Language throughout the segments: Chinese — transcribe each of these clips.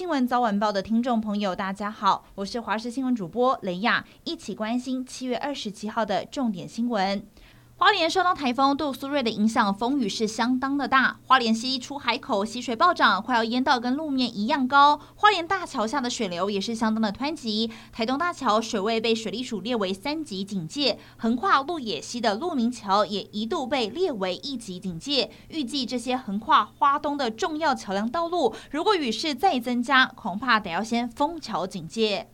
新闻早晚报的听众朋友，大家好，我是华视新闻主播雷亚，一起关心七月二十七号的重点新闻。花莲受到台风杜苏芮的影响，风雨是相当的大。花莲溪出海口溪水暴涨，快要淹到跟路面一样高。花莲大桥下的水流也是相当的湍急。台东大桥水位被水利署列为三级警戒，横跨鹿野溪的鹿鸣桥也一度被列为一级警戒。预计这些横跨花东的重要桥梁道路，如果雨势再增加，恐怕得要先封桥警戒。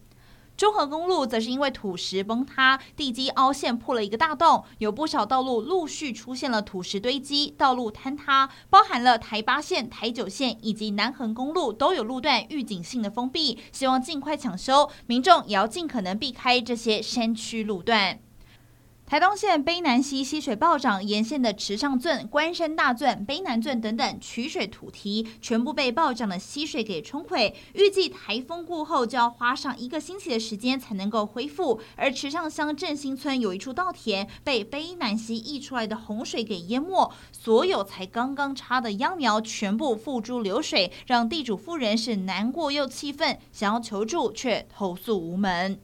中横公路则是因为土石崩塌，地基凹陷破了一个大洞，有不少道路陆续出现了土石堆积、道路坍塌，包含了台八线、台九线以及南横公路都有路段预警性的封闭，希望尽快抢修，民众也要尽可能避开这些山区路段。台东县卑南溪溪水暴涨，沿线的池上圳、关山大圳、卑南圳等等取水土堤全部被暴涨的溪水给冲毁。预计台风过后就要花上一个星期的时间才能够恢复。而池上乡振兴村有一处稻田被卑南溪溢出来的洪水给淹没，所有才刚刚插的秧苗全部付诸流水，让地主妇人是难过又气愤，想要求助却投诉无门。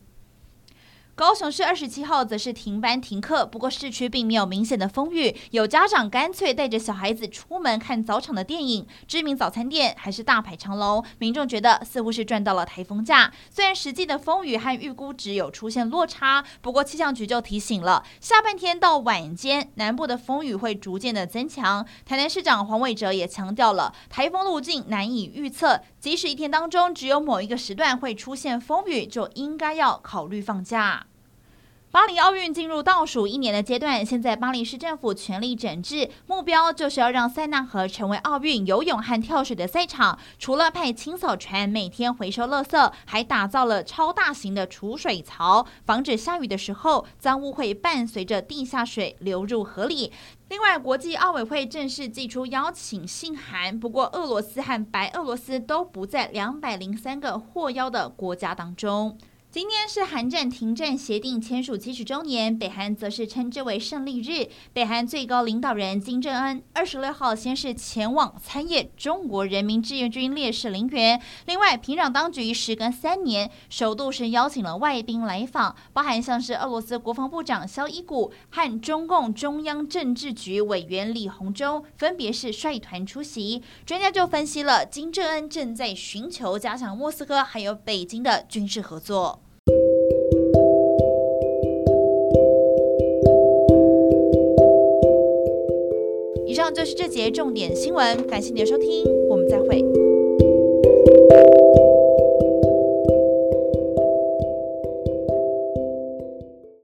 高雄市二十七号则是停班停课，不过市区并没有明显的风雨，有家长干脆带着小孩子出门看早场的电影，知名早餐店还是大排长龙，民众觉得似乎是赚到了台风假。虽然实际的风雨和预估值有出现落差，不过气象局就提醒了，下半天到晚间南部的风雨会逐渐的增强。台南市长黄伟哲也强调了，台风路径难以预测，即使一天当中只有某一个时段会出现风雨，就应该要考虑放假。巴黎奥运进入倒数一年的阶段，现在巴黎市政府全力整治，目标就是要让塞纳河成为奥运游泳和跳水的赛场。除了派清扫船每天回收垃圾，还打造了超大型的储水槽，防止下雨的时候脏污会伴随着地下水流入河里。另外，国际奥委会正式寄出邀请信函，不过俄罗斯和白俄罗斯都不在两百零三个获邀的国家当中。今天是韩战停战协定签署七十周年，北韩则是称之为胜利日。北韩最高领导人金正恩二十六号先是前往参谒中国人民志愿军烈士陵园。另外，平壤当局时隔三年，首度是邀请了外宾来访，包含像是俄罗斯国防部长肖伊古和中共中央政治局委员李鸿忠，分别是率团出席。专家就分析了，金正恩正在寻求加强莫斯科还有北京的军事合作。以上就是这节重点新闻，感谢你的收听，我们再会。